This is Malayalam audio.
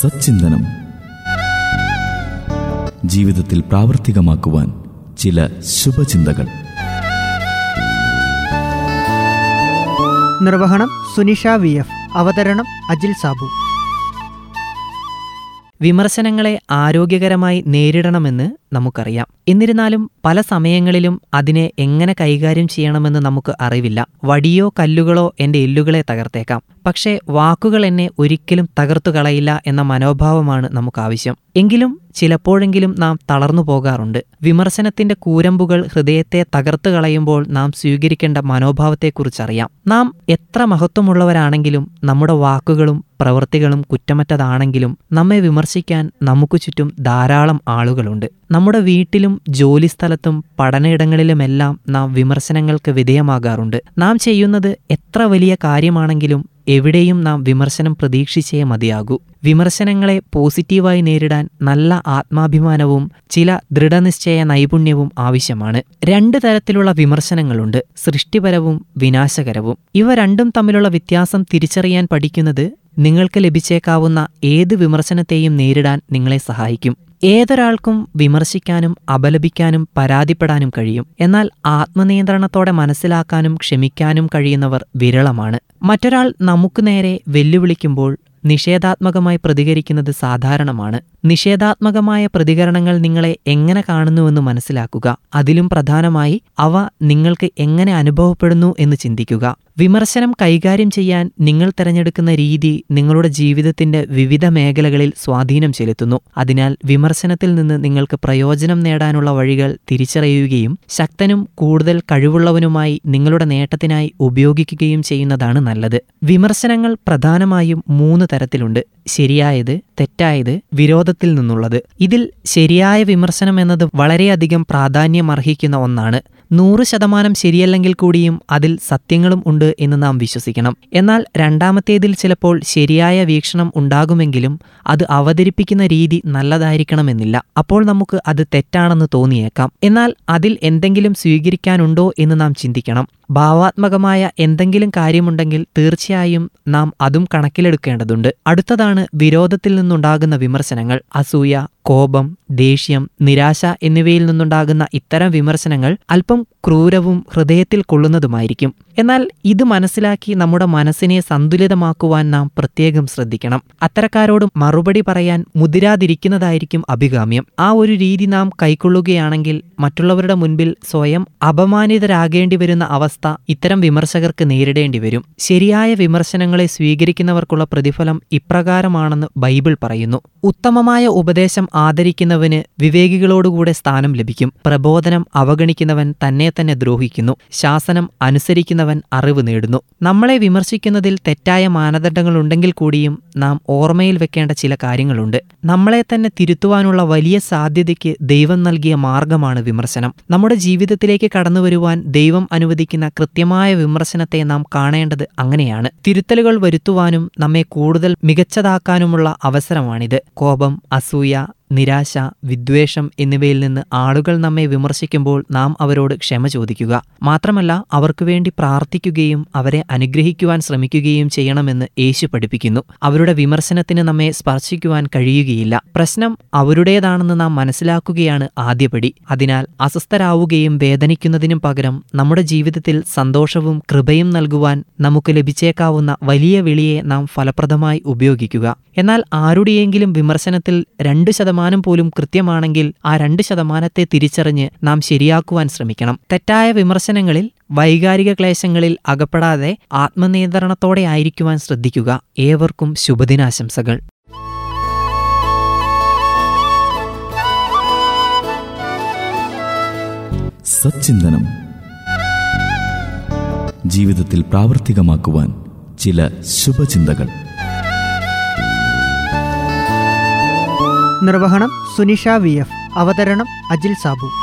സച്ചിന്തനം. ജീവിതത്തിൽ പ്രാവർത്തികമാക്കുവാൻ ചില ശുഭചിന്തകൾ. നിർവഹണം സുനിഷ വി എഫ്. അവതരണം അജിൽ സാബു. വിമർശനങ്ങളെ ആരോഗ്യകരമായി നേരിടണമെന്ന് നമുക്കറിയാം. എന്നിരുന്നാലും പല സമയങ്ങളിലും അതിനെ എങ്ങനെ കൈകാര്യം ചെയ്യണമെന്ന് നമുക്ക് അറിവില്ല. വടിയോ കല്ലുകളോ എന്റെ എല്ലുകളെ തകർത്തേക്കാം. പക്ഷേ വാക്കുകൾ എന്നെ ഒരിക്കലും തകർത്തു കളയില്ല എന്ന മനോഭാവമാണ് നമുക്ക് ആവശ്യം എങ്കിലും ചിലപ്പോഴെങ്കിലും നാം തളർന്നു പോകാറുണ്ട്. വിമർശനത്തിന്റെ കൂരമ്പുകൾ ഹൃദയത്തെ തകർത്തു കളയുമ്പോൾ നാം സ്വീകരിക്കേണ്ട മനോഭാവത്തെക്കുറിച്ചറിയാം. നാം എത്ര മഹത്വമുള്ളവരാണെങ്കിലും നമ്മുടെ വാക്കുകളും പ്രവൃത്തികളും കുറ്റമറ്റതാണെങ്കിലും നമ്മെ വിമർശിക്കാൻ നമുക്ക് ചുറ്റും ധാരാളം ആളുകളുണ്ട്. നമ്മുടെ വീട്ടിലും ജോലിസ്ഥലത്തും പഠനയിടങ്ങളിലുമെല്ലാം നാം വിമർശനങ്ങൾക്ക് വിധേയമാകാറുണ്ട്. നാം ചെയ്യുന്നത് എത്ര വലിയ കാര്യമാണെങ്കിലും എവിടെയും നാം വിമർശനം പ്രതീക്ഷിച്ചേ മതിയാകൂ. വിമർശനങ്ങളെ പോസിറ്റീവായി നേരിടാൻ നല്ല ആത്മാഭിമാനവും ചില ദൃഢനിശ്ചയ നൈപുണ്യവും ആവശ്യമാണ്. രണ്ട് തരത്തിലുള്ള വിമർശനങ്ങളുണ്ട് സൃഷ്ടിപരവും വിനാശകരവും. ഇവ രണ്ടും തമ്മിലുള്ള വ്യത്യാസം തിരിച്ചറിയാൻ പഠിക്കുന്നത് നിങ്ങൾക്ക് ലഭിച്ചേക്കാവുന്ന ഏത് വിമർശനത്തെയും നേരിടാൻ നിങ്ങളെ സഹായിക്കും. ഏതൊരാൾക്കും വിമർശിക്കാനും അപലപിക്കാനും പരാതിപ്പെടാനും കഴിയും. എന്നാൽ ആത്മനിയന്ത്രണത്തോടെ മനസ്സിലാക്കാനും ക്ഷമിക്കാനും കഴിയുന്നവർ വിരളമാണ്. മറ്റൊരാൾ നമുക്ക് നേരെ വെല്ലുവിളിക്കുമ്പോൾ നിഷേധാത്മകമായി പ്രതികരിക്കുന്നത് സാധാരണമാണ്. നിഷേധാത്മകമായ പ്രതികരണങ്ങൾ നിങ്ങളെ എങ്ങനെ കാണുന്നുവെന്ന് മനസ്സിലാക്കുക. അതിലും പ്രധാനമായി അവ നിങ്ങൾക്ക് എങ്ങനെ അനുഭവപ്പെടുന്നു എന്ന് ചിന്തിക്കുക. വിമർശനം കൈകാര്യം ചെയ്യാൻ നിങ്ങൾ തിരഞ്ഞെടുക്കുന്ന രീതി നിങ്ങളുടെ ജീവിതത്തിന്റെ വിവിധ മേഖലകളിൽ സ്വാധീനം ചെലുത്തുന്നു. അതിനാൽ വിമർശനത്തിൽ നിന്ന് നിങ്ങൾക്ക് പ്രയോജനം നേടാനുള്ള വഴികൾ തിരിച്ചറിയുകയും ശക്തനും കൂടുതൽ കഴിവുള്ളവനുമായി നിങ്ങളുടെ നേട്ടത്തിനായി ഉപയോഗിക്കുകയും ചെയ്യുന്നതാണ് നല്ലത്. വിമർശനങ്ങൾ പ്രധാനമായും മൂന്ന് തരത്തിലുണ്ട്. ശരിയായത് തെറ്റായത് വിരോധത്തിൽ നിന്നുള്ളത്. ഇതിൽ ശരിയായ വിമർശനം എന്നത് വളരെയധികം പ്രാധാന്യമർഹിക്കുന്ന ഒന്നാണ്. നൂറ് ശതമാനം ശരിയല്ലെങ്കിൽ കൂടിയും അതിൽ സത്യങ്ങളും ഉണ്ട് എന്ന് നാം വിശ്വസിക്കണം. എന്നാൽ രണ്ടാമത്തേതിൽ ചിലപ്പോൾ ശരിയായ വീക്ഷണം ഉണ്ടാകുമെങ്കിലും അത് അവതരിപ്പിക്കുന്ന രീതി നല്ലതായിരിക്കണമെന്നില്ല. അപ്പോൾ നമുക്ക് അത് തെറ്റാണെന്ന് തോന്നിയേക്കാം. എന്നാൽ അതിൽ എന്തെങ്കിലും സ്വീകരിക്കാനുണ്ടോ എന്ന് നാം ചിന്തിക്കണം. ഭാവാത്മകമായ എന്തെങ്കിലും കാര്യമുണ്ടെങ്കിൽ തീർച്ചയായും നാം അതും കണക്കിലെടുക്കേണ്ടതുണ്ട്. അടുത്തതാണ് വിരോധത്തിൽ നിന്നുണ്ടാകുന്ന വിമർശനങ്ങൾ. അസൂയ കോപം ദേഷ്യം നിരാശ എന്നിവയിൽ നിന്നുണ്ടാകുന്ന ഇത്തരം വിമർശനങ്ങൾ അല്പം ക്രൂരവും ഹൃദയത്തിൽ കൊള്ളുന്നതുമായിരിക്കും. എന്നാൽ ഇത് മനസ്സിലാക്കി നമ്മുടെ മനസ്സിനെ സന്തുലിതമാക്കുവാൻ നാം പ്രത്യേകം ശ്രദ്ധിക്കണം. അത്തരക്കാരോട് മറുപടി പറയാൻ മുതിരാതിരിക്കുന്നതായിരിക്കും അഭികാമ്യം. ആ ഒരു രീതി നാം കൈക്കൊള്ളുകയാണെങ്കിൽ മറ്റുള്ളവരുടെ മുൻപിൽ സ്വയം അപമാനിതരാകേണ്ടി വരുന്ന അവസ്ഥ ഇത്തരം വിമർശകർക്ക് നേരിടേണ്ടി വരും. ശരിയായ വിമർശനങ്ങളെ സ്വീകരിക്കുന്നവർക്കുള്ള പ്രതിഫലം ഇപ്രകാരമാണെന്ന് ബൈബിൾ പറയുന്നു. ഉത്തമമായ ഉപദേശം ആദരിക്കുന്നവന് വിവേകികളോടുകൂടെ സ്ഥാനം ലഭിക്കും. പ്രബോധനം അവഗണിക്കുന്നവൻ തന്നെ തന്നെ ദ്രോഹിക്കുന്നു. ശാസനം അനുസരിക്കുന്നവൻ അറിവ് നേടുന്നു. നമ്മളെ വിമർശിക്കുന്നതിൽ തെറ്റായ മാനദണ്ഡങ്ങളുണ്ടെങ്കിൽ കൂടിയും നാം ഓർമ്മയിൽ വെക്കേണ്ട ചില കാര്യങ്ങളുണ്ട്. നമ്മളെ തന്നെ തിരുത്തുവാനുള്ള വലിയ സാധ്യതയ്ക്ക് ദൈവം നൽകിയ മാർഗമാണ് വിമർശനം. നമ്മുടെ ജീവിതത്തിലേക്ക് കടന്നുവരുവാൻ ദൈവം അനുവദിക്കുന്ന കൃത്യമായ വിമർശനത്തെ നാം കാണേണ്ടത് അങ്ങനെയാണ്. തിരുത്തലുകൾ വരുത്തുവാനും നമ്മെ കൂടുതൽ മികച്ചതാക്കാനുമുള്ള അവസരമാണിത്. കോപം അസൂയ നിരാശ വിദ്വേഷം എന്നിവയിൽ നിന്ന് ആളുകൾ നമ്മെ വിമർശിക്കുമ്പോൾ നാം അവരോട് ക്ഷമ ചോദിക്കുക. മാത്രമല്ല അവർക്കു വേണ്ടി പ്രാർത്ഥിക്കുകയും അവരെ അനുഗ്രഹിക്കുവാൻ ശ്രമിക്കുകയും ചെയ്യണമെന്ന് യേശു പഠിപ്പിക്കുന്നു. അവരുടെ വിമർശനത്തിന് നമ്മെ സ്പർശിക്കുവാൻ കഴിയുകയില്ല. പ്രശ്നം അവരുടേതാണെന്ന് നാം മനസ്സിലാക്കുകയാണ് ആദ്യപടി. അതിനാൽ അസ്വസ്ഥരാവുകയും വേദനിക്കുന്നതിനും പകരം നമ്മുടെ ജീവിതത്തിൽ സന്തോഷവും കൃപയും നൽകുവാൻ നമുക്ക് ലഭിച്ചേക്കാവുന്ന വലിയ വിളിയെ നാം ഫലപ്രദമായി ഉപയോഗിക്കുക. എന്നാൽ ആരുടെയെങ്കിലും വിമർശനത്തിൽ രണ്ട് ശതമാനം പോലും കൃത്യമാണെങ്കിൽ ആ രണ്ട് ശതമാനത്തെ തിരിച്ചറിഞ്ഞ് നാം ശരിയാക്കുവാൻ ശ്രമിക്കണം. തെറ്റായ വിമർശനങ്ങളിൽ വൈകാരിക ക്ലേശങ്ങളിൽ അകപ്പെടാതെ ആത്മനിയന്ത്രണത്തോടെ ആയിരിക്കുവാൻ ശ്രദ്ധിക്കുക. ഏവർക്കും ശുഭദിനാശംസകൾ. സച്ചിന്തനം. ജീവിതത്തിൽ പ്രാവർത്തികമാക്കുവാൻ ചില ശുഭചിന്തകൾ. നിർവഹണം സുനിഷ വി എഫ്. അവതരണം അജിൽ സാബു.